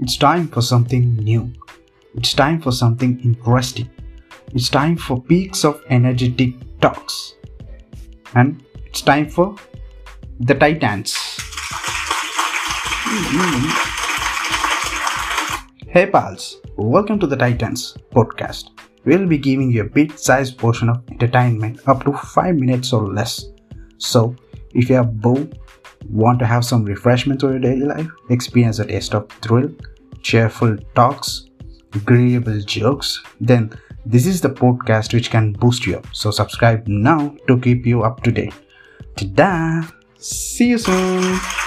It's time for something new. It's time for something interesting. It's time for peaks of energetic talks. And it's time for the Titans. Hey pals, welcome to the Titans podcast. We'll be giving you a bit sized portion of entertainment up to 5 minutes or less. So, if you are bored, want to have some refreshment to your daily life, experience a taste of thrill, cheerful talks, agreeable jokes, then this is the podcast which can boost you up. So, subscribe now to keep you up to date. Ta-da! See you soon!